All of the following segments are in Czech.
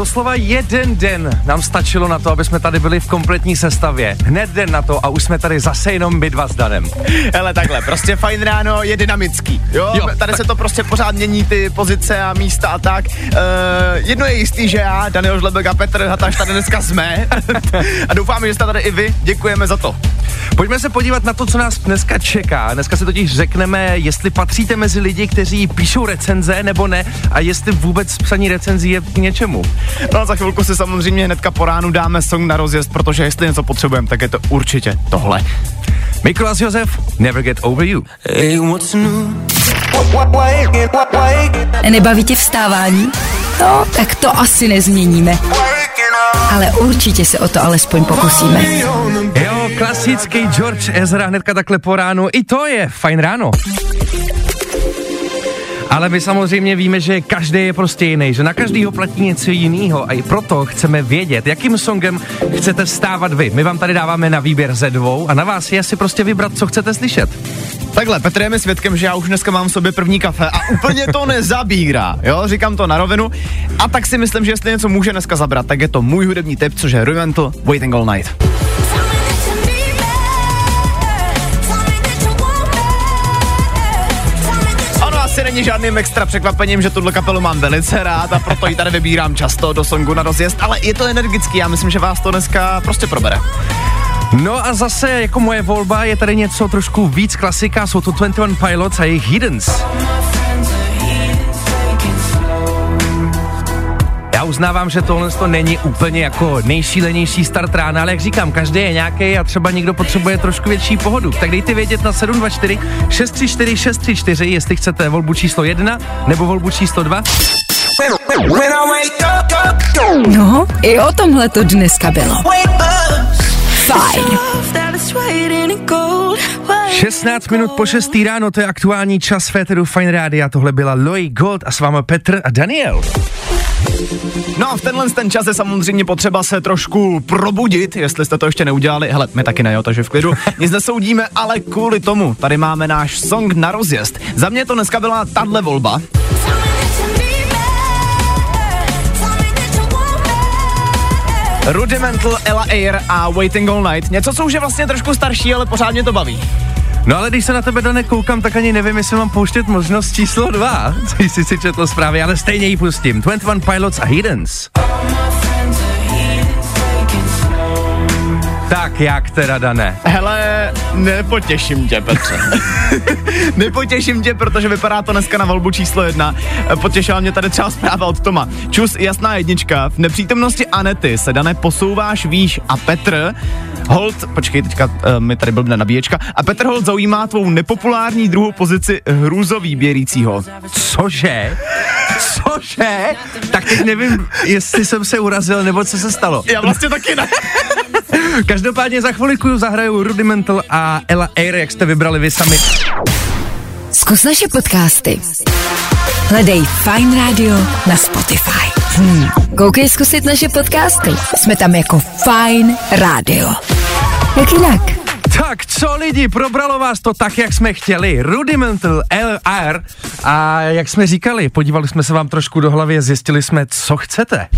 Doslova jeden den nám stačilo na to, aby jsme tady byli v kompletní sestavě. Hned den na to a už jsme tady zase jenom my dva s Danem. Hele, takhle, prostě fajn ráno je dynamický, jo? Jo, Tady tak- se to prostě pořád mění ty pozice a místa a tak. Uh, jedno je jistý, že já, Daniel Žlebek a Petr Hataš tady dneska jsme a doufáme, že jste tady i vy. Děkujeme za to. Pojďme se podívat na to, co nás dneska čeká. Dneska si totiž řekneme, jestli patříte mezi lidi, kteří píšou recenze nebo ne a jestli vůbec psaní recenzí je k něčemu. No a za chvilku si samozřejmě hnedka po ránu dáme song na rozjezd, protože jestli něco potřebujeme, tak je to určitě tohle. Mikolas Josef, Never Get Over You. Nebaví tě vstávání? No, tak to asi nezměníme. Ale určitě se o to alespoň pokusíme. Jo, klasický George Ezra hnedka takhle po ránu. I to je fajn ráno. Ale my samozřejmě víme, že každý je prostě jiný, že na každýho platí něco jiného a i proto chceme vědět, jakým songem chcete vstávat vy. My vám tady dáváme na výběr ze dvou a na vás je si prostě vybrat, co chcete slyšet. Takhle, Petr je mi svědkem, že já už dneska mám v sobě první kafe a úplně to nezabírá, jo, říkám to na rovinu. A tak si myslím, že jestli něco může dneska zabrat, tak je to můj hudební tip, což je Rumental Waiting All Night. Není žádným extra překvapením, že tuhle kapelu mám velice rád a proto ji tady vybírám často do songu na rozjezd, ale je to energický, já myslím, že vás to dneska prostě probere. No a zase jako moje volba je tady něco trošku víc klasika, jsou to 21 Pilots a jejich Hiddens. Já uznávám, že tohle to není úplně jako nejšílenější start rána, ale jak říkám, každý je nějaký a třeba někdo potřebuje trošku větší pohodu. Tak dejte vědět na 724 634 634, jestli chcete volbu číslo 1 nebo volbu číslo 2. No, i o tomhle to dneska bylo. Fajn. 16 minut po 6 ráno, to je aktuální čas Féteru Fine Rádia. Tohle byla Loi Gold a s vámi Petr a Daniel. No a v tenhle ten čas je samozřejmě potřeba se trošku probudit, jestli jste to ještě neudělali. Hele, my taky ne, jo, takže v klidu. Nic nesoudíme, ale kvůli tomu tady máme náš song na rozjezd. Za mě to dneska byla tahle volba. Rudimental, Ella Air a Waiting All Night. Něco, co už je vlastně trošku starší, ale pořád mě to baví. No ale když se na tebe Dane koukám, tak ani nevím, jestli mám pouštět možnost číslo 2, co jsi si četl zprávy, ale stejně ji pustím. 21 Pilots a Hiddens. Tak jak teda, Dane? Hele, nepotěším tě, Petře. nepotěším tě, protože vypadá to dneska na volbu číslo jedna. Potěšila mě tady třeba zpráva od Toma. Čus, jasná jednička. V nepřítomnosti Anety se, Dané, posouváš výš a Petr Hold, počkej, teďka uh, mi tady blbne nabíječka. A Petr Hold zaujímá tvou nepopulární druhou pozici hrůzovýběrícího. Cože? Cože? Tak teď nevím, jestli jsem se urazil, nebo co se stalo. Já vlastně taky ne. Každopádně za chviliku zahraju Rudimental a Ella Air, jak jste vybrali vy sami. Zkus naše podcasty. Hledej Fine Radio na Spotify. Hmm. Koukej zkusit naše podcasty. Jsme tam jako Fine Radio. Jak jinak? Tak co lidi, probralo vás to tak, jak jsme chtěli. Rudimental LR a jak jsme říkali, podívali jsme se vám trošku do hlavy a zjistili jsme, co chcete.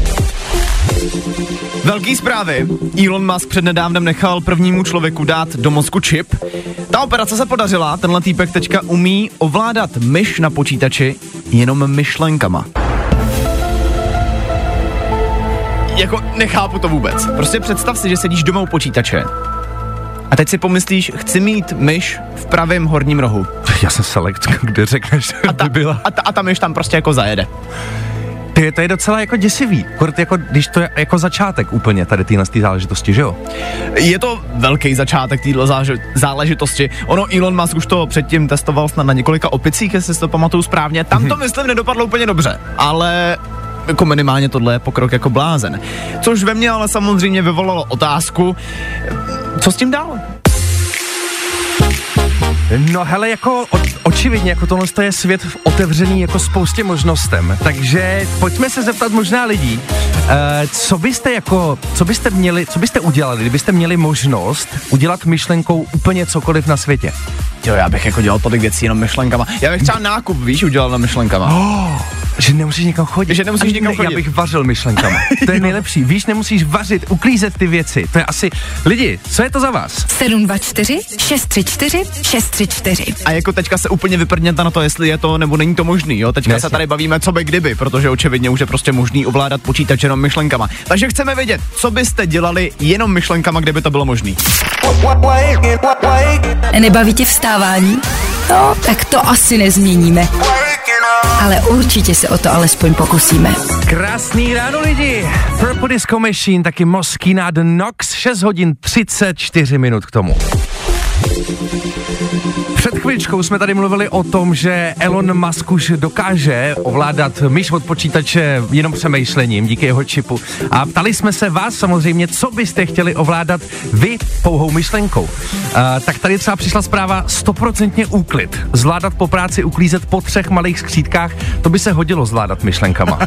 Velký zprávy. Elon Musk přednedávnem nechal prvnímu člověku dát do mozku čip. Ta operace se podařila, tenhle týpek teďka umí ovládat myš na počítači jenom myšlenkama. Jako nechápu to vůbec. Prostě představ si, že sedíš doma u počítače a teď si pomyslíš, chci mít myš v pravém horním rohu. Já jsem select, kde řekneš, A ta, by byla. a, ta, a ta myš tam prostě jako zajede. Ty, to je docela jako děsivý. Kort jako, když to je jako začátek úplně tady téhle té záležitosti, že jo? Je to velký začátek téhle záležitosti. Ono Elon Musk už to předtím testoval snad na několika opicích, jestli si to pamatuju správně. Tam to myslím nedopadlo úplně dobře, ale jako minimálně tohle je pokrok jako blázen. Což ve mně ale samozřejmě vyvolalo otázku, co s tím dál? No hele, jako o, očividně jako tohle je svět otevřený jako spoustě možnostem, takže pojďme se zeptat možná lidí, uh, co byste jako, co byste měli, co byste udělali, kdybyste měli možnost udělat myšlenkou úplně cokoliv na světě? Jo, já bych jako dělal tolik věcí jenom myšlenkama. Já bych třeba nákup, víš, udělal na myšlenkama. Oh, že nemusíš někam chodit. Že nemusíš někam chodit. Já bych vařil myšlenkama. To je nejlepší. Víš, nemusíš vařit, uklízet ty věci. To je asi... Lidi, co je to za vás? 724 634 634. A jako teďka se úplně vyprdněte na to, jestli je to nebo není to možný, jo? Teďka Jasně. se tady bavíme, co by kdyby, protože očividně už je prostě možný ovládat počítač jenom myšlenkama. Takže chceme vědět, co byste dělali jenom myšlenkama, kdyby to bylo možný. Nebaví tě vstávání? No, tak to asi nezměníme. Ale určitě se o to alespoň pokusíme. Krásný ráno lidi. Purple Disco Machine, taky Moskina The Nox, 6 hodin 34 minut k tomu. Před chvíličkou jsme tady mluvili o tom, že Elon Musk už dokáže ovládat myš od počítače jenom přemýšlením díky jeho čipu. A ptali jsme se vás samozřejmě, co byste chtěli ovládat vy pouhou myšlenkou. Uh, tak tady třeba přišla zpráva stoprocentně úklid. Zvládat po práci uklízet po třech malých skřítkách, to by se hodilo zvládat myšlenkama.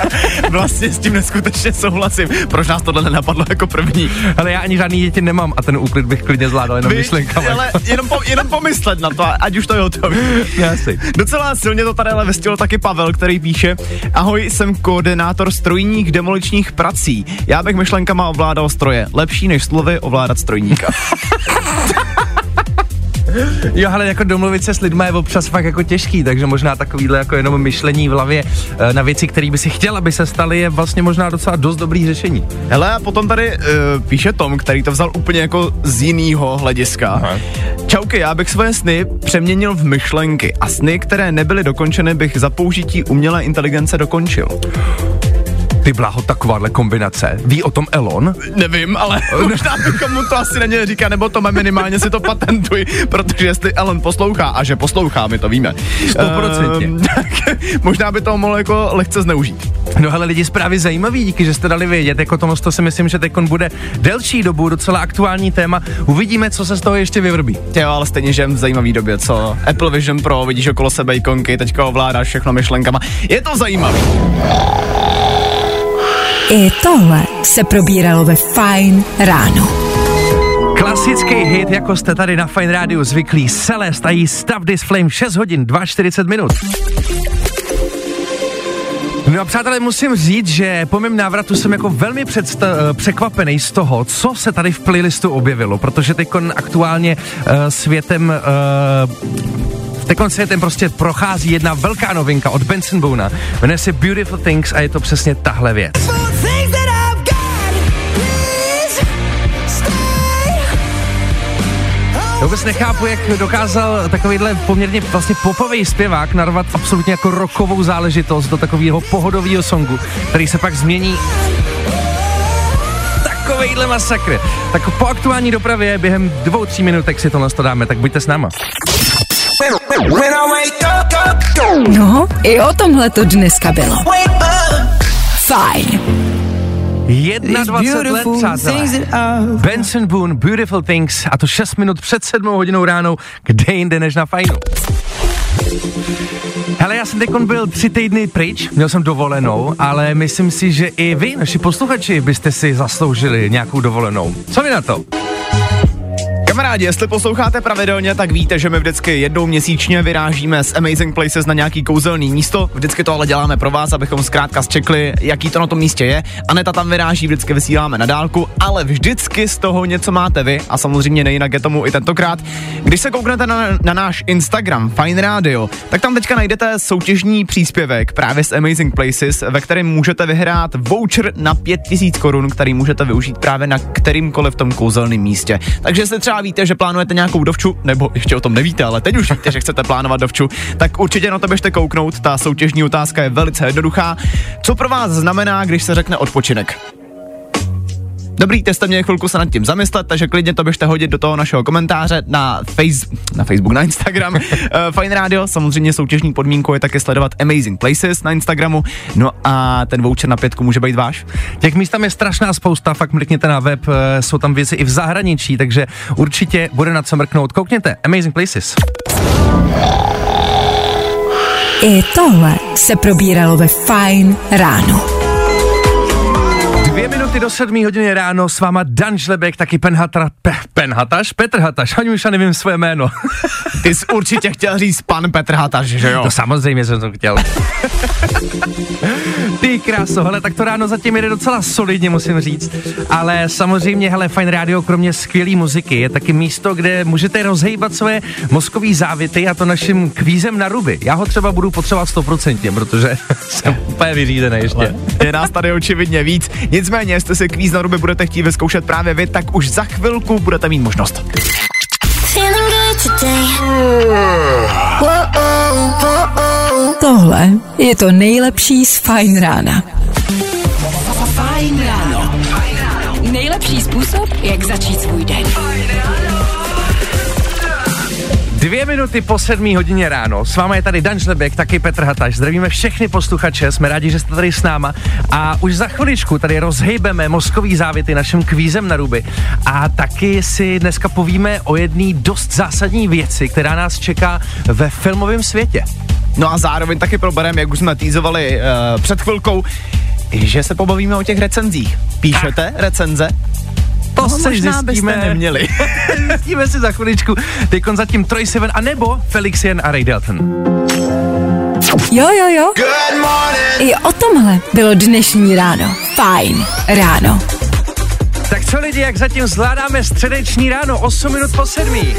vlastně s tím neskutečně souhlasím. Proč nás tohle nenapadlo jako první? Ale já ani žádný děti nemám a ten úklid bych klidně zvládal jenom Vy, myšlenkama. Ale jenom, po, jenom pomyslet na to, ať už to je hotový. Jasný. Docela silně to tady ale vestilo taky Pavel, který píše Ahoj, jsem koordinátor strojních demoličních prací. Já bych myšlenkama ovládal stroje. Lepší než slovy ovládat strojníka. Jo, ale jako domluvit se s lidmi je občas fakt jako těžký, takže možná takovýhle jako jenom myšlení v hlavě eh, na věci, které by si chtěl, aby se staly, je vlastně možná docela dost dobrý řešení. Hele, a potom tady uh, píše Tom, který to vzal úplně jako z jiného hlediska. Aha. Čauky, já bych svoje sny přeměnil v myšlenky a sny, které nebyly dokončeny, bych za použití umělé inteligence dokončil. Ty bláho, takováhle kombinace. Ví o tom Elon? Nevím, ale možná bychom mu to asi neměli říkat, nebo to minimálně si to patentuj, protože jestli Elon poslouchá, a že poslouchá, my to víme. 100%. Um, tak možná by to mohlo jako lehce zneužít. No ale lidi zprávy zajímavý, díky, že jste dali vědět, jako tohle to si myslím, že teď bude delší dobu, docela aktuální téma. Uvidíme, co se z toho ještě vyvrbí. Jo, ale stejně, že v zajímavý době, co Apple Vision Pro, vidíš okolo sebe ikonky, teďka ovládáš všechno myšlenkama. Je to zajímavý. I tohle se probíralo ve Fine ráno. Klasický hit, jako jste tady na Fine Radio zvyklí. Celest a jí Stav This Flame 6 hodin 2,40 minut. No a přátelé, musím říct, že po mém návratu jsem jako velmi eh, překvapený z toho, co se tady v playlistu objevilo, protože teď aktuálně uh, světem uh, Teď světem prostě prochází jedna velká novinka od Benson Bona. Jmenuje se Beautiful Things a je to přesně tahle věc. Já vůbec nechápu, jak dokázal takovýhle poměrně vlastně popový zpěvák narvat absolutně jako rokovou záležitost do takového pohodového songu, který se pak změní takovejhle masakr. Tak po aktuální dopravě během dvou, tří minutek si to dáme, tak buďte s náma. No, i o tomhle to dneska bylo. Fajn. 21 let, přátelé. Benson Boone, Beautiful Things, a to 6 minut před 7 hodinou ráno, kde jinde než na fajnu. Hele, já jsem teď byl tři týdny pryč, měl jsem dovolenou, ale myslím si, že i vy, naši posluchači, byste si zasloužili nějakou dovolenou. Co vy na to? Kamarádi, jestli posloucháte pravidelně, tak víte, že my vždycky jednou měsíčně vyrážíme z Amazing Places na nějaký kouzelný místo. Vždycky to ale děláme pro vás, abychom zkrátka zčekli, jaký to na tom místě je. Aneta tam vyráží, vždycky vysíláme na dálku, ale vždycky z toho něco máte vy a samozřejmě nejinak je tomu i tentokrát. Když se kouknete na, na náš Instagram Fine Radio, tak tam teďka najdete soutěžní příspěvek právě z Amazing Places, ve kterém můžete vyhrát voucher na 5000 korun, který můžete využít právě na kterýmkoliv tom kouzelném místě. Takže se třeba víte, že plánujete nějakou dovču, nebo ještě o tom nevíte, ale teď už víte, že chcete plánovat dovču, tak určitě na to běžte kouknout. Ta soutěžní otázka je velice jednoduchá. Co pro vás znamená, když se řekne odpočinek? Dobrý, teste mě chvilku se nad tím zamyslet, takže klidně to běžte hodit do toho našeho komentáře na, face, na Facebook, na Instagram. uh, Fine Radio, samozřejmě soutěžní podmínkou je také sledovat Amazing Places na Instagramu. No a ten voucher na pětku může být váš. Těch míst tam je strašná spousta, fakt mrkněte na web, uh, jsou tam věci i v zahraničí, takže určitě bude na co mrknout. Koukněte, Amazing Places. I tohle se probíralo ve Fine ráno. Dvě minuty do sedmí hodiny ráno s váma Dan Žlebek, taky Pen, Hatra, Pe, Pen Hataš, Petr Hataš, ani už já nevím své jméno. Ty jsi určitě chtěl říct pan Petr Hataš, že jo? No samozřejmě jsem to chtěl. Ty kráso, hele, tak to ráno zatím jde docela solidně, musím říct. Ale samozřejmě, hele, Fine Radio, kromě skvělé muziky, je taky místo, kde můžete rozhejbat své mozkové závity a to naším kvízem na ruby. Já ho třeba budu potřebovat stoprocentně, protože jsem úplně vyřízený ještě. Je nás tady očividně víc. Nicméně, jestli si kvíz na ruby budete chtít vyzkoušet právě vy, tak už za chvilku budete mít možnost. Tohle je to nejlepší z Fine rána. Fajn ráno. Nejlepší způsob, jak začít svůj den. Dvě minuty po sedmí hodině ráno. S vámi je tady Dan Žlebek, taky Petr Hataš. Zdravíme všechny posluchače, jsme rádi, že jste tady s náma. A už za chviličku tady rozhejbeme mozkový závity naším kvízem na ruby. A taky si dneska povíme o jedné dost zásadní věci, která nás čeká ve filmovém světě. No a zároveň taky probereme, jak už jsme týzovali uh, před chvilkou, že se pobavíme o těch recenzích. Píšete recenze? To No, se zjistíme. neměli. zjistíme si za chviličku. Teď zatím Troy Sivan a nebo Felix Jen a Ray Dalton. Jo, jo, jo. I o tomhle bylo dnešní ráno. Fajn ráno. Tak co lidi, jak zatím zvládáme středeční ráno, 8 minut po sedmí.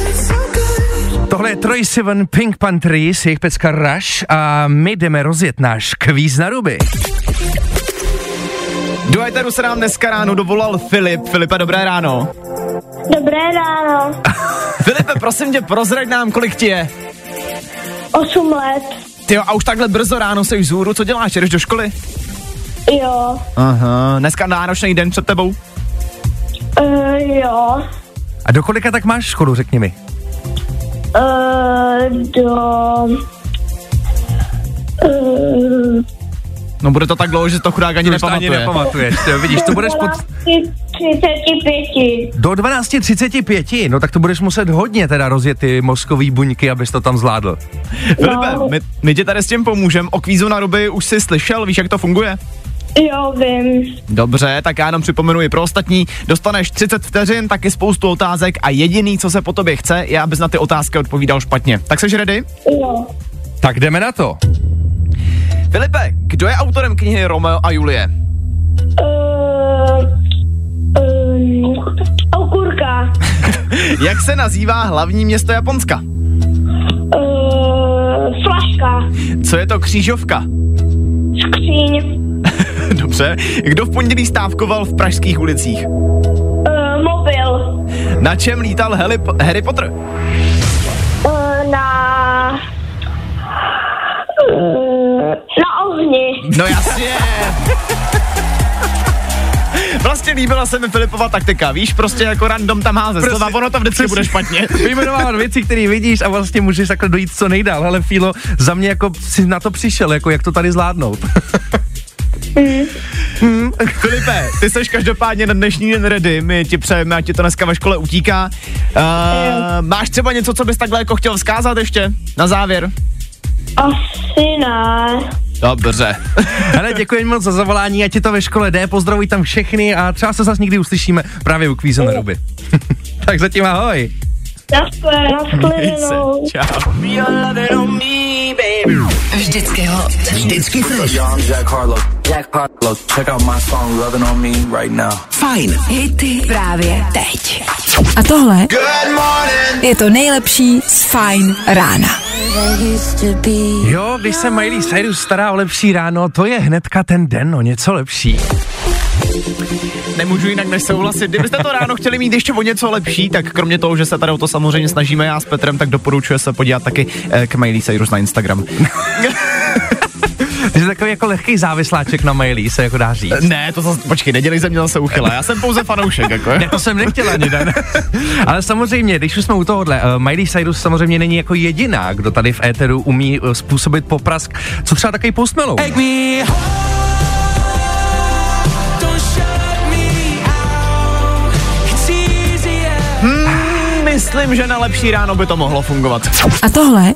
Tohle je Troy Sivan Pink Panthers, jejich pecka Rush a my jdeme rozjet náš kvíz na ruby. Do Eteru se nám dneska ráno dovolal Filip. Filipe, dobré ráno. Dobré ráno. Filipe, prosím tě, prozraď nám, kolik ti je. 8 let. Ty a už takhle brzo ráno jsi vzhůru, co děláš, jdeš do školy? Jo. Aha, dneska náročný den před tebou. Uh, jo. A do kolika tak máš školu, řekni mi? Uh, do... Uh, No bude to tak dlouho, že to chudák ani to ani nepamatuje. nepamatuješ, jo, vidíš, to budeš pod... 35. Do 12.35, no tak to budeš muset hodně teda rozjet ty mozkový buňky, abys to tam zvládl. Filipe, No. my, my ti tady s tím pomůžeme. O kvízu na ruby už jsi slyšel, víš, jak to funguje? Jo, vím. Dobře, tak já jenom připomenu i pro ostatní. Dostaneš 30 vteřin, taky spoustu otázek a jediný, co se po tobě chce, je, abys na ty otázky odpovídal špatně. Tak jsi ready? Jo. Tak jdeme na to. Filipe, kdo je autorem knihy Romeo a Julie? Uh, um, okurka. Jak se nazývá hlavní město Japonska? Uh, flaška. Co je to křížovka? Skříň. Dobře. Kdo v pondělí stávkoval v pražských ulicích? Uh, mobil. Na čem lítal Harry, Harry Potter? Uh, na... Uh, na ohni. No jasně. Vlastně líbila se mi Filipova taktika, víš, prostě jako random tam házet Prostě- slova, ono to vždycky bude špatně. Vyjmenovávat věci, které vidíš a vlastně můžeš takhle dojít co nejdál. Ale Fílo, za mě jako si na to přišel, jako jak to tady zvládnout. Filipe, ty jsi každopádně na dnešní den ready, my ti přejeme, ať ti to dneska ve škole utíká. Uh, máš třeba něco, co bys takhle jako chtěl vzkázat ještě na závěr? Asi ne. Dobře. Ale děkuji moc za zavolání, ať ti to ve škole jde, pozdravuj tam všechny a třeba se zase někdy uslyšíme právě u kvízu na ruby. tak zatím ahoj. Naschledanou. Čau. Vždycky fresh. Jack Harlow. Jack Harlow. Check out my song Loving on Me right now. Fajn. Hity právě teď. A tohle je to nejlepší z Fine rána. Jo, když se Miley Cyrus stará o lepší ráno, to je hnedka ten den o něco lepší. Nemůžu jinak než souhlasit. Kdybyste to ráno chtěli mít ještě o něco lepší, tak kromě toho, že se tady o to samozřejmě snažíme já s Petrem, tak doporučuje se podívat taky eh, k Miley Cyrus na Instagram. Ty jsi takový jako lehký závisláček na Miley, se jako dá říct. ne, to zase, počkej, nedělej ze mě zase uchyla, já jsem pouze fanoušek, jako. Ne, to jsem nechtěl ani den. Ale samozřejmě, když už jsme u tohohle, uh, Miley Cyrus samozřejmě není jako jediná, kdo tady v éteru umí uh, způsobit poprask, co třeba takový Post Malone. Myslím, že na lepší ráno by to mohlo fungovat. A tohle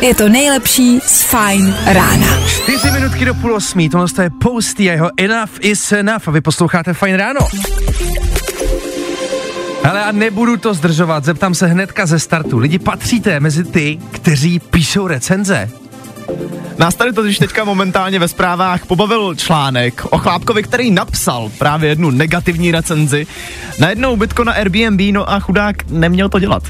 je to nejlepší z Fine rána. Čtyři minutky do půl osmí, tohle je Posty a jeho Enough is Enough a vy posloucháte Fajn ráno. Ale a nebudu to zdržovat, zeptám se hnedka ze startu. Lidi, patříte mezi ty, kteří píšou recenze? Nás tady totiž teďka momentálně ve zprávách pobavil článek o chlápkovi, který napsal právě jednu negativní recenzi na jedno ubytko na Airbnb, no a chudák neměl to dělat.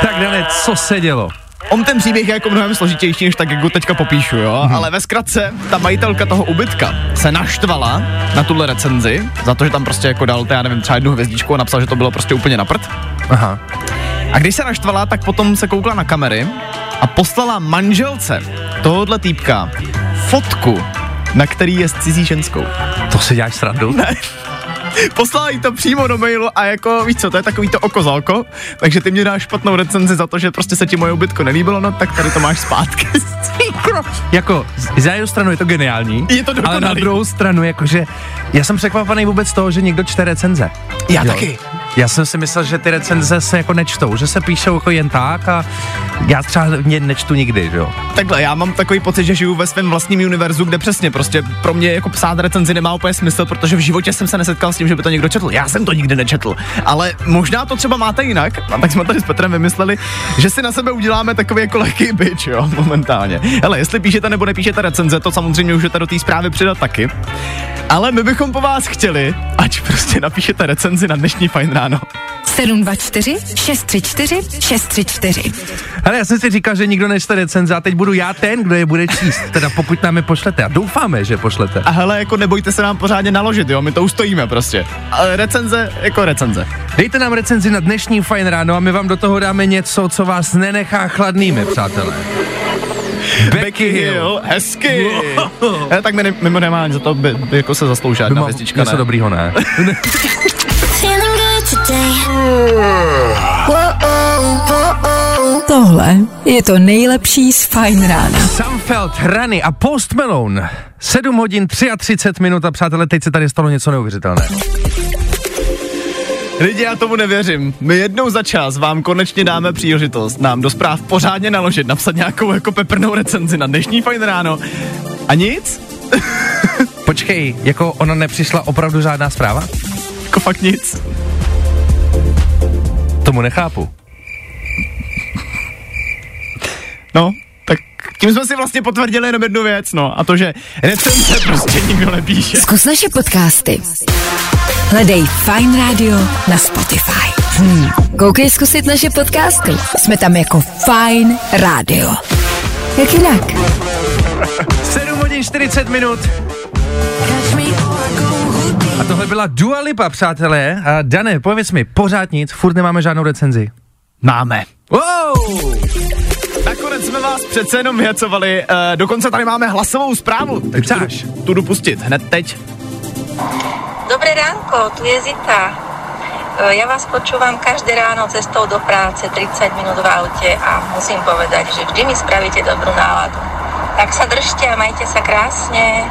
Tak Dane, co se dělo? On ten příběh je jako mnohem složitější, než tak, jak ho teďka popíšu, jo? Hmm. Ale ve zkratce, ta majitelka toho ubytka se naštvala na tuhle recenzi, za to, že tam prostě jako dal, já nevím, třeba jednu hvězdičku a napsal, že to bylo prostě úplně na prd. Aha. A když se naštvala, tak potom se koukla na kamery a poslala manželce tohohle týpka fotku, na který je s cizí ženskou. To si děláš srandu? Ne. Poslala jí to přímo do mailu a jako, víš co, to je takový to oko za oko, takže ty mě dáš špatnou recenzi za to, že prostě se ti moje ubytko nelíbilo, no tak tady to máš zpátky. jako, z- za jednu stranu je to geniální, Je to ale na dokonalý. druhou stranu, jakože, já jsem překvapený vůbec z toho, že někdo čte recenze. Já Jo. taky. Já jsem si myslel, že ty recenze se jako nečtou, že se píšou jako jen tak a já třeba mě nečtu nikdy, že jo. Takhle, já mám takový pocit, že žiju ve svém vlastním univerzu, kde přesně prostě pro mě jako psát recenzi nemá úplně smysl, protože v životě jsem se nesetkal s tím, že by to někdo četl. Já jsem to nikdy nečetl, ale možná to třeba máte jinak. A tak jsme tady s Petrem vymysleli, že si na sebe uděláme takový jako lehký bitch, jo, momentálně. Ale jestli píšete nebo nepíšete recenze, to samozřejmě můžete do té zprávy přidat taky. Ale my bychom po vás chtěli, ať prostě napíšete recenzi na dnešní fajn ráno. 724 634 634. Ale já jsem si říkal, že nikdo nečte recenze a teď budu já ten, kdo je bude číst, teda pokud nám je pošlete a doufáme, že pošlete. A hele, jako nebojte se nám pořádně naložit, jo, my to ustojíme prostě. Ale recenze jako recenze. Dejte nám recenzi na dnešní Fajn ráno a my vám do toho dáme něco, co vás nenechá chladnými, přátelé. Becky Hill, hezky. Eh, tak nemáme za to, by, by jako se zaslouží jedna hvězdička, něco ne? dobrýho, ne? Tohle je to nejlepší z Fine rána. Samfeld, Rany a Post Malone. 7 hodin 33 minut a přátelé, teď se tady stalo něco neuvěřitelného. Lidi, já tomu nevěřím. My jednou za čas vám konečně dáme příležitost nám do zpráv pořádně naložit, napsat nějakou jako peprnou recenzi na dnešní fajn ráno. A nic? Počkej, jako ona nepřišla opravdu žádná zpráva? Jako fakt nic. Tomu nechápu. No, tak tím jsme si vlastně potvrdili jenom jednu věc, no. A to, že recenze prostě nikdo nepíše. Zkus naše podcasty. Hledej Fine Radio na Spotify. Hmm. Koukej zkusit naše podcasty. Jsme tam jako Fine Radio. Jak jinak? 7 hodin 40 minut. A tohle byla Dua Lipa, přátelé. A Dane, pověz mi, pořád nic, furt nemáme žádnou recenzi. Máme. Wow! Nakonec jsme vás přece jenom vyhecovali, uh, dokonce tady máme hlasovou zprávu, takže Chceš? tu, tu jdu pustit hned teď. Dobré ránko, tu je Zita. E, Ja vás počúvam každé ráno cestou do práce 30 minút v aute a musím povedať, že vždy mi spravíte dobrú náladu. Tak sa držte a majte sa krásne.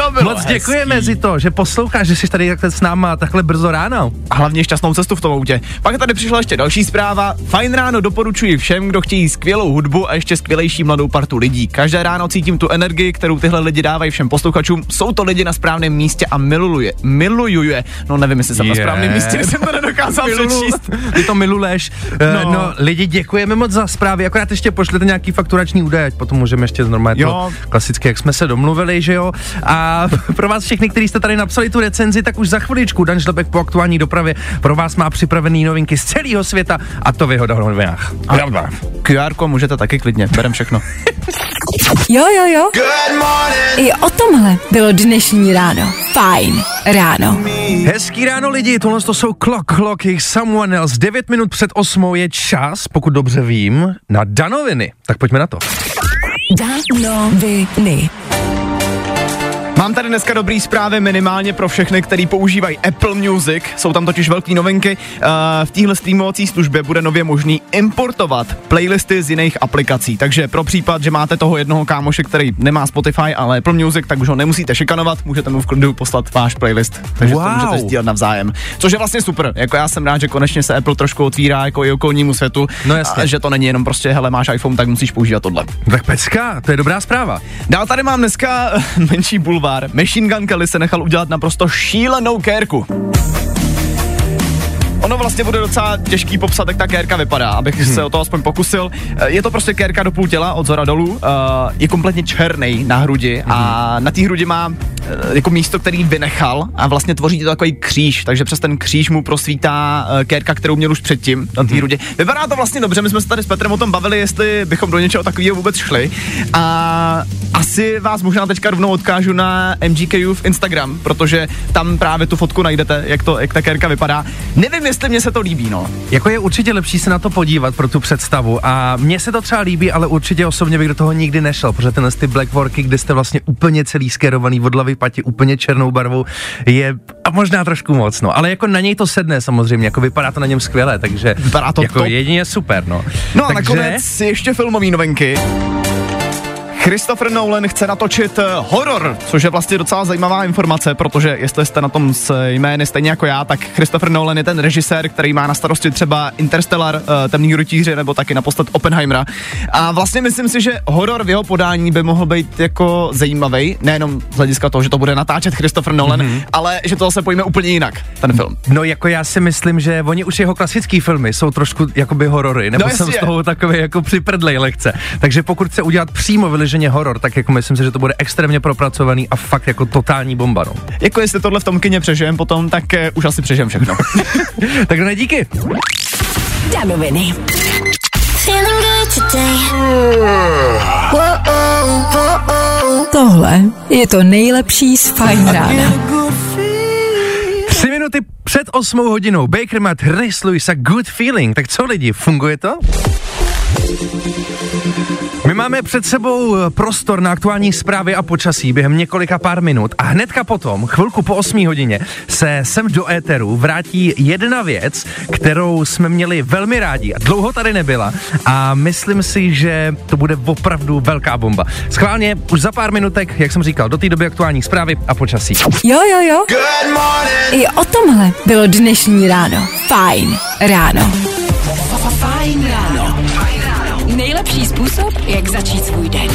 To bylo Moc děkujeme si to, že posloucháš, že jsi tady takhle s náma takhle brzo ráno. A hlavně šťastnou cestu v tom autě. Pak tady přišla ještě další zpráva. Fajn ráno doporučuji všem, kdo chtějí skvělou hudbu a ještě skvělejší mladou partu lidí. Každé ráno cítím tu energii, kterou tyhle lidi dávají všem posluchačům. Jsou to lidi na správném místě a miluje. Milujuje. No nevím, jestli jsem na Je. správném místě, jsem to nedokázal přečíst. Ty to miluleš. No. No. no, lidi, děkujeme moc za zprávy, akorát ještě pošlete nějaký fakturační údaje, ať potom můžeme ještě normálně Jo. to klasicky, jak jsme se domluvili, že jo. A pro vás všechny, kteří jste tady napsali tu recenzi, tak už za chviličku Dan Žlebek po aktuální dopravě pro vás má připravený novinky z celého světa a to v jeho novinách. QR můžete taky klidně, berem všechno. Jo, jo, jo. I o tomhle bylo dnešní ráno. Fajn ráno. Hezký ráno lidi, tohle to jsou Clock Clock, jich Someone Else. 9 minut před 8 je čas, pokud dobře vím, na Danoviny. Tak pojďme na to. Danoviny. Mám tady dneska dobrý zprávy minimálně pro všechny, který používají Apple Music. Jsou tam totiž velké novinky. Uh, v téhle streamovací službě bude nově možný importovat playlisty z jiných aplikací. Takže pro případ, že máte toho jednoho kámoše, který nemá Spotify, ale Apple Music, tak už ho nemusíte šikanovat, můžete mu v klidu poslat váš playlist. Takže Wow. to můžete sdílet navzájem. Což je vlastně super. Jako já jsem rád, že konečně se Apple trošku otvírá jako i okolnímu světu. No jasně. A že to není jenom prostě, hele, máš iPhone, tak musíš používat tohle. Tak pecka, to je dobrá zpráva. Dál tady mám dneska menší bulvár. Machine Gun Kelly se nechal udělat naprosto šílenou kérku. Ono vlastně bude docela těžký popsat, jak ta kérka vypadá, abych hmm. se o to aspoň pokusil. Eh, Je to prostě kérka do půl těla, od zora dolů, eh, je kompletně černý na hrudi hmm. a na té hrudi má eh, jako místo, který vynechal a vlastně tvoří to takový kříž, takže přes ten kříž mu prosvítá kérka, kterou měl už předtím na té hrudi. Vypadá to vlastně dobře, my jsme se tady s Petrem o tom bavili, jestli bychom do něčeho takového vůbec šli. A asi vás možná teďka rovnou odkážu na MGKU v Instagram, protože tam právě tu fotku najdete, jak, to, jak ta kérka vypadá. Nevím, jestli mně se to líbí, no. Jako je určitě lepší se na to podívat pro tu představu a mně se to třeba líbí, ale určitě osobně bych do toho nikdy nešel, protože tenhle ty blackworky, kde jste vlastně úplně celý skerovaný od hlavy pati úplně černou barvou, je a možná trošku moc, no, ale jako na něj to sedne samozřejmě, jako vypadá to na něm skvěle, takže Vypadá to jako top. jedině super, no. No a takže, nakonec ještě filmové novinky. Christopher Nolan chce natočit eh, horor, což je vlastně docela zajímavá informace, protože jestli jste na tom s jmény stejně jako já, tak Christopher Nolan je ten režisér, který má na starosti třeba Interstellar, uh, Temný rytíři nebo taky naposled Oppenheimera. A vlastně myslím si, že horor v jeho podání by mohl být jako zajímavý, nejenom z hlediska toho, že to bude natáčet Christopher Nolan, mm-hmm. ale že to zase pojme úplně jinak, ten film. No jako já si myslím, že oni už jeho klasický filmy jsou trošku jakoby horory, nebo No jsem z jasně. toho takový jako připrdlej lehce. Takže pokud chce udělat přímo vyloženě horor, tak jako myslím si, že to bude extrémně propracovaný a fakt jako totální bomba, no. Jako jestli tohle v tom kině přežijem potom, tak uh, už asi přežijem všechno. tak ne, díky. Danoviny. Tohle je to nejlepší z Fine Rána. Tři minuty před osmou hodinou Baker Matt, Chris Lewis a Good Feeling. Tak co lidi, funguje to? My máme před sebou eh, prostor na aktuální zprávy a počasí během několika pár minut a hnedka potom, chvilku po 8 hodině, se sem do éteru vrátí jedna věc, kterou jsme měli velmi rádi a dlouho tady nebyla a myslím si, že to bude opravdu velká bomba. Schválně už za pár minutek, jak jsem říkal, do té doby aktuální zprávy a počasí. Jo, jo, jo. I o tomhle bylo dnešní ráno. Fajn ráno. Způsob, jak začít svůj den.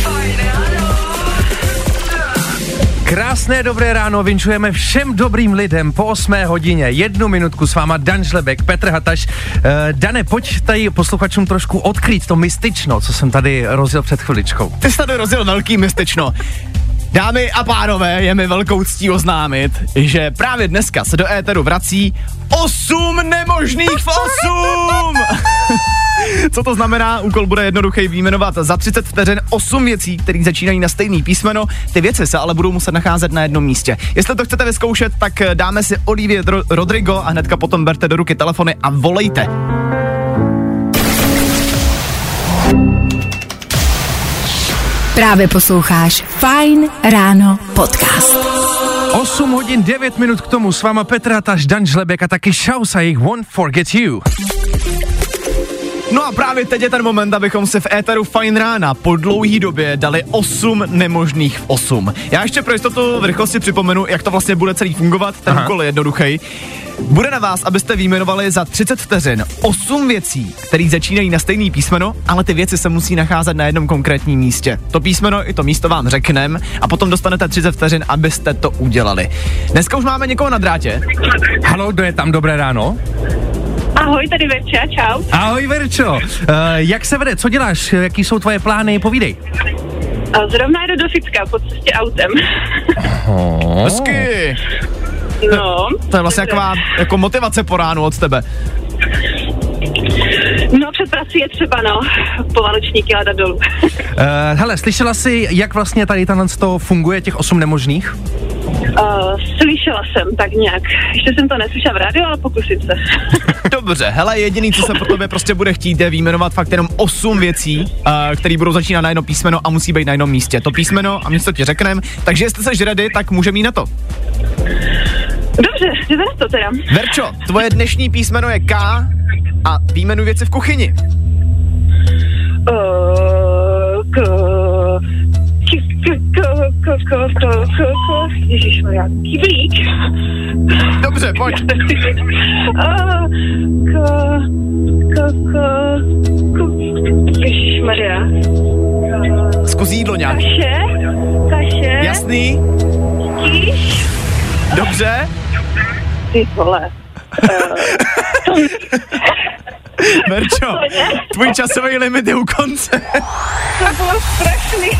Krásné dobré ráno, vinčujeme všem dobrým lidem po 8 hodině. Jednu minutku s váma Dan Žlebek, Petr Hataš. Uh, Dane, pojď tady posluchačům trošku odkrýt to mystično, co jsem tady rozjel před chviličkou. Ty jsi tady rozjel velký mystično. Dámy a pánové, je mi velkou ctí oznámit, že právě dneska se do éteru vrací 8 nemožných v 8! Co to znamená? Úkol bude jednoduchý výjmenovat za 30 vteřin 8 věcí, které začínají na stejný písmeno. Ty věci se ale budou muset nacházet na jednom místě. Jestli to chcete vyzkoušet, tak eh, dáme si Olivia Dro- Rodrigo a hnedka potom berte do ruky telefony a volejte. Právě posloucháš Fajn ráno podcast. 8 hodin 9 minut k tomu s váma Petr Hataš, Dan Žlebek a taky Šaus a jejich Won't Forget You. No a právě teď je ten moment, abychom se v éteru Fine Rána po dlouhý době dali 8 nemožných v 8. Já ještě pro jistotu v rychlosti připomenu, jak to vlastně bude celý fungovat, ten Aha. úkol je jednoduchý. Bude na vás, abyste výjmenovali za 30 vteřin 8 věcí, které začínají na stejný písmeno, ale ty věci se musí nacházet na jednom konkrétním místě. To písmeno i to místo vám řekneme a potom dostanete 30 vteřin, abyste to udělali. Dneska už máme někoho na drátě. Halo, kdo je tam? Dobré ráno. Ahoj, tady Verča, čau. Ahoj Verčo, uh, jak se vede, co děláš, jaký jsou tvoje plány, povídej. A Zrovna jdu do Ficka po cestě autem. Hezky. No. To je vlastně taková jako motivace po ránu od tebe. No, před prací je třeba, no, povaločníky hledat dolů. Uh, hele, slyšela jsi, jak vlastně tady tenhle to funguje, těch osm nemožných? Uh, slyšela jsem tak nějak. Ještě jsem to neslyšela v rádiu, ale pokusím se. Dobře, hele, jediný, co se po tobě prostě bude chtít, je výjmenovat fakt jenom 8 věcí, uh, které budou začínat na jedno písmeno a musí být na jednom místě. To písmeno a místo ti řekneme, takže jestli jsi ready, tak můžeme jít na to. Dobře, jdeme na to teda. Verčo, tvoje dnešní písmeno je K a výjmenuj věci v kuchyni. Uh, k... kyblík. Dobře, pojď. Ježišmarja. Zkus jídlo nějak. Kaše? Kaše? Jasný? Kýš? Dobře? Ty vole. Verčo, tvůj časový limit je u konce. To bylo strašný.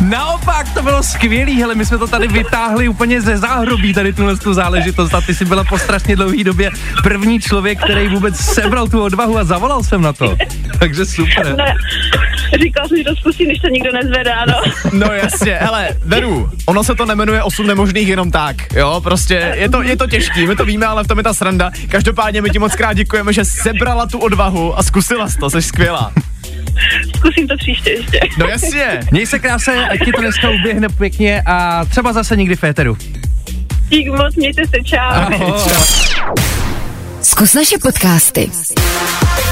Naopak, to bylo skvělý, hele, my jsme to tady vytáhli úplně ze záhrobí, tady tuhle tu záležitost a ty jsi byla po strašně dlouhé době první člověk, který vůbec sebral tu odvahu a zavolal jsem na to. Takže super. Ne, říkal jsem, že to zkusím, když to nikdo nezvedá, no. No jasně, hele, Veru, ono se to nemenuje osm nemožných jenom tak, jo, prostě je to, je to těžký, my to víme, ale v tom je ta sranda. Každopádně my ti moc krát děkujeme, že sebrala tu odvahu a zkusila jsi to, jsi skvělá. Zkusím to příště ještě. No jasně. Měj se krásně, ať ti to dneska uběhne pěkně a třeba zase někdy v Féteru. Dík moc, mějte se, čau. Ahoj. Zkus naše podcasty.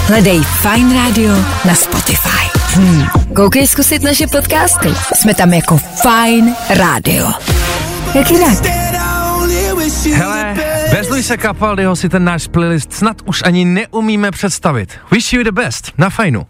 Hledej Fine Radio na Spotify. Hmm. Koukej zkusit naše podcasty. Jsme tam jako Fine Radio. Jak jinak? Hele, bez Luise Capaldiho si ten náš playlist snad už ani neumíme představit. Wish you the best, na fajnu.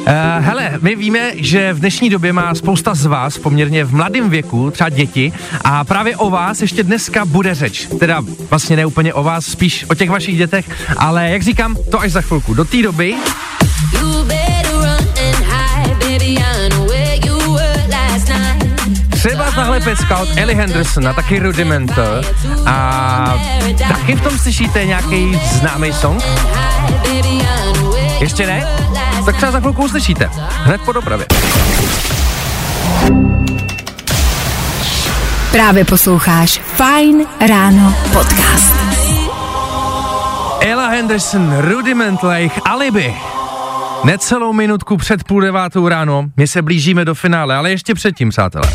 Uh, hele, my víme, že v dnešní době má spousta z vás poměrně v mladém věku, třeba děti, a právě o vás ještě dneska bude řeč. Teda vlastně ne úplně o vás, spíš o těch vašich dětech, ale jak říkám, to až za chvilku. Do té doby třeba tahle pecka od Ellie Henderson a taky Rudimental a taky v tom slyšíte nějaký známý song? Ještě ne? Tak třeba za chvilku uslyšíte. Hned po dopravě. Právě posloucháš Fine Ráno podcast. Ella Henderson, Rudimental jejich Alibi. Necelou minutku před půl devátou ráno, my se blížíme do finále, ale ještě předtím, přátelé.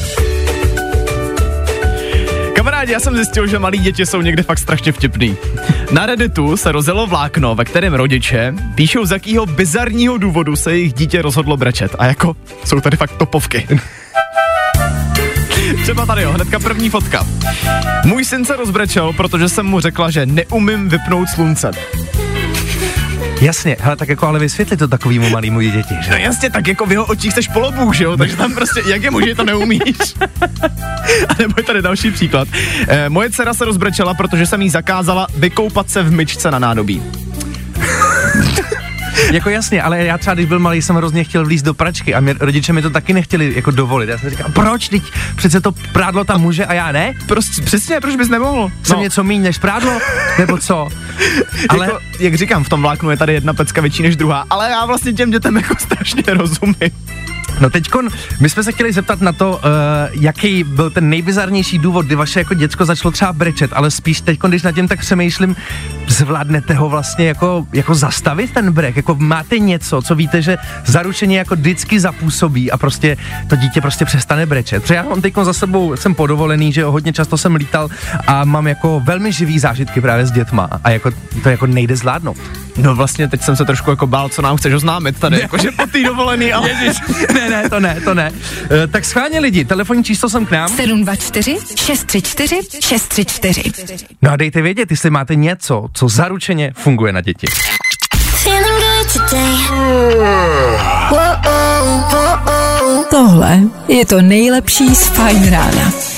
Kamarádi, já jsem zjistil, že malí děti jsou někde fakt strašně vtipný. Na Redditu se rozjelo vlákno, ve kterém rodiče píšou, z jakého bizarního důvodu se jejich dítě rozhodlo brečet. A jako, jsou tady fakt topovky. Třeba tady jo, hnedka první fotka. Můj syn se rozbrečel, protože jsem mu řekla, že neumím vypnout slunce. Jasně, hele, tak jako ale vysvětli to takovýmu malýmu děti, že? No jasně, tak jako v jeho očích seš polobůh, že jo? Takže tam prostě, jak je možné, to neumíš? A nebo je tady další příklad. E, moje dcera se rozbrečela, protože jsem jí zakázala vykoupat se v myčce na nádobí. Jako jasně, ale já třeba, když byl malý, jsem hrozně chtěl vlízt do pračky a mě, rodiče mi to taky nechtěli jako dovolit. Já jsem říkal, proč, teď přece to prádlo tam může a já ne? Prostě, přesně, proč bys nemohl? Jsem něco míň než prádlo? Nebo co? Ale jako, jak říkám, v tom vláknu je tady jedna pecka větší než druhá, ale já vlastně těm dětem jako strašně rozumím. No teďkon, my jsme se chtěli zeptat na to, uh, jaký byl ten nejbizarnější důvod, kdy vaše jako děcko začalo třeba brečet, ale spíš teďkon, když nad tím tak přemýšlím, zvládnete ho vlastně jako, jako zastavit ten brek, jako máte něco, co víte, že zaručeně jako vždycky zapůsobí a prostě to dítě prostě přestane brečet. Protože já mám teďkon za sebou, jsem podovolený, že jo, hodně často jsem lítal a mám jako velmi živý zážitky právě s dětma a jako to jako nejde zvládnout. No vlastně teď jsem se trošku jako bál, co nám chceš oznámit tady, jakože po té dovolený, ale... Ježiš, ne, ne, to ne, to ne. Uh, tak schválně lidi, telefonní číslo jsem k nám. 724 634 634. No a dejte vědět, jestli máte něco, co zaručeně funguje na děti. Tohle je to nejlepší z Fine Rána.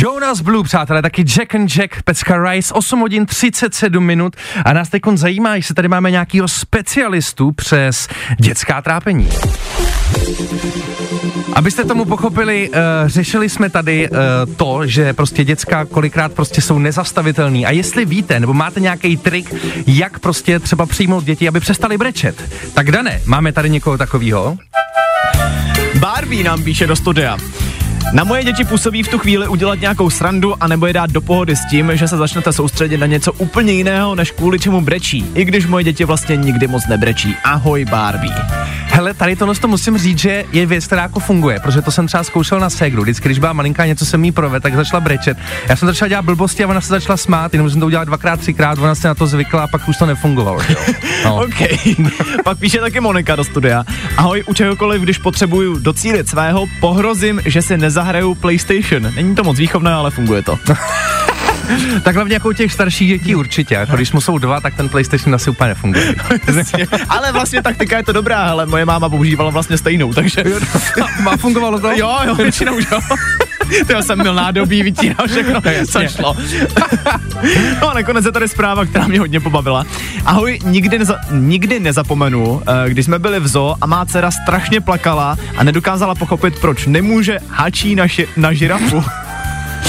Jonas Blue, přátelé, taky Jack and Jack, Pecka Rice, 8 hodin 37 minut a nás teď zajímá, jestli tady máme nějakýho specialistu přes dětská trápení. Abyste tomu pochopili, uh, řešili jsme tady uh, to, že prostě děcka kolikrát prostě jsou nezastavitelný a jestli víte, nebo máte nějaký trik, jak prostě třeba přijmout děti, aby přestali brečet. Tak Dané, máme tady někoho takového? Barbie nám píše do studia. Na moje děti působí v tu chvíli udělat nějakou srandu a nebo je dát do pohody s tím, že se začnete soustředit na něco úplně jiného, než kvůli čemu brečí. I když moje děti vlastně nikdy moc nebrečí. Ahoj Barbie. Hele, tady tohle to musím říct, že je věc, která jako funguje, protože to jsem třeba zkoušel na ségru. Vždycky, když byla malinká, něco jsem jí provedl, tak začala brečet. Já jsem začal dělat blbosti a ona se začala smát, jenom jsem to udělal dvakrát, třikrát, ona se na to zvykla a pak už to nefungovalo. No. OK. Pak píše taky Monika do studia. Ahoj, u čehokoliv, když potřebuju docílit svého, pohrozím, že si nezahraju PlayStation. Není to moc výchovné, ale funguje to. Tak hlavně jako u těch starších dětí určitě. Jako když mu jsou dva, tak ten PlayStation asi úplně nefunguje. ale vlastně taktika je to dobrá, ale moje máma používala vlastně stejnou, takže... Má fungovalo to? Jo, jo, většinou jo. To já jsem měl nádobí, vytíral všechno, co šlo. no a nakonec je tady zpráva, která mě hodně pobavila. Ahoj, nikdy, neza, nikdy nezapomenu, eh, když jsme byli v zoo a má dcera strašně plakala a nedokázala pochopit, proč nemůže hačí na, ši, na žirafu.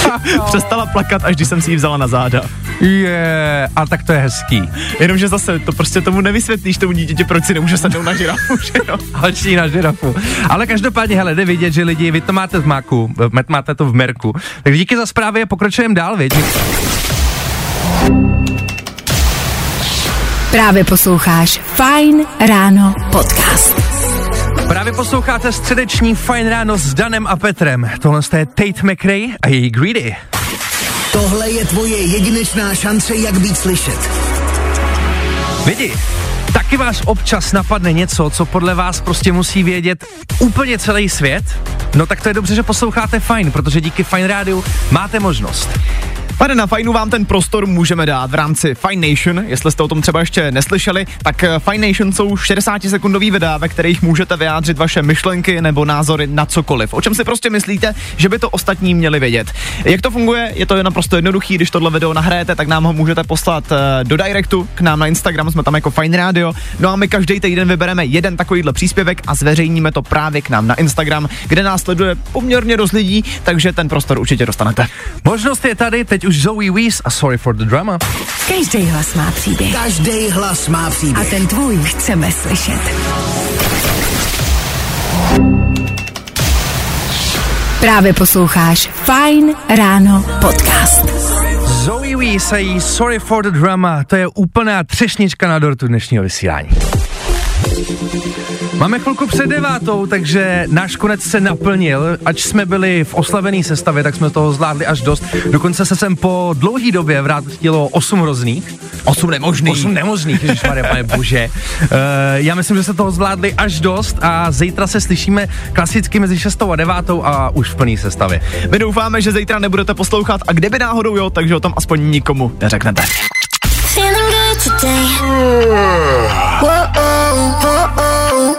Přestala plakat, až když jsem si ji vzala na záda. Je, a tak to je hezký. Jenomže zase to prostě tomu nevysvětlíš tomu dítěti, proč si nemůže sednout na žirafu, že jo? Hačí na žirafu. Ale každopádně, hele, jde vidět, že lidi, vy to máte v máku, máte to v merku. Tak díky za zprávy a pokračujeme dál, viď? Právě posloucháš Fine Ráno podcast. Právě posloucháte středeční Fine Ráno s Danem a Petrem. Tohle je Tate McRae a její Greedy. Tohle je tvoje jedinečná šance, jak být slyšet. Lidi, taky vás občas napadne něco, co podle vás prostě musí vědět úplně celý svět? No tak to je dobře, že posloucháte Fine, protože díky Fine Rádiu máte možnost. Tady na Fajnu vám ten prostor můžeme dát v rámci Fine Nation. Jestli jste o tom třeba ještě neslyšeli, tak eh, Fine Nation jsou 60-sekundový videa, ve kterých můžete vyjádřit vaše myšlenky nebo názory na cokoliv. O čem si prostě myslíte, že by to ostatní měli vědět. Jak to funguje? Je to naprosto jednoduchý, když tohle video nahrajete, tak nám ho můžete poslat eh, do directu k nám na Instagram, jsme tam jako Fine Radio. No a my každý týden vybereme jeden takovýhle příspěvek a zveřejníme to právě k nám na Instagram, kde nás sleduje poměrně dost lidí, takže ten prostor určitě dostanete. Možnost je tady, teď už Zoe Wees a Sorry for the Drama. Každý hlas má příběh. Každý hlas má A příběh. ten tvůj chceme slyšet. Právě posloucháš Fine Ráno podcast. Zoe Wees a Sorry for the Drama, to je úplná třešnička na dortu dnešního vysílání. Máme chvilku před devátou, takže náš konec se naplnil. Ač jsme byli v oslavené sestavě, tak jsme toho zvládli až dost. Dokonce se sem po dlouhý době vrátilo 8 hrozných. 8 nemožných. 8 nemožných, ježišmarja, pane bože. Uh, já myslím, že se toho zvládli až dost a zítra se slyšíme klasicky mezi 6 a 9 a už v plný sestavě. My doufáme, že zítra nebudete poslouchat a kdyby náhodou jo, takže o tom aspoň nikomu neřeknete.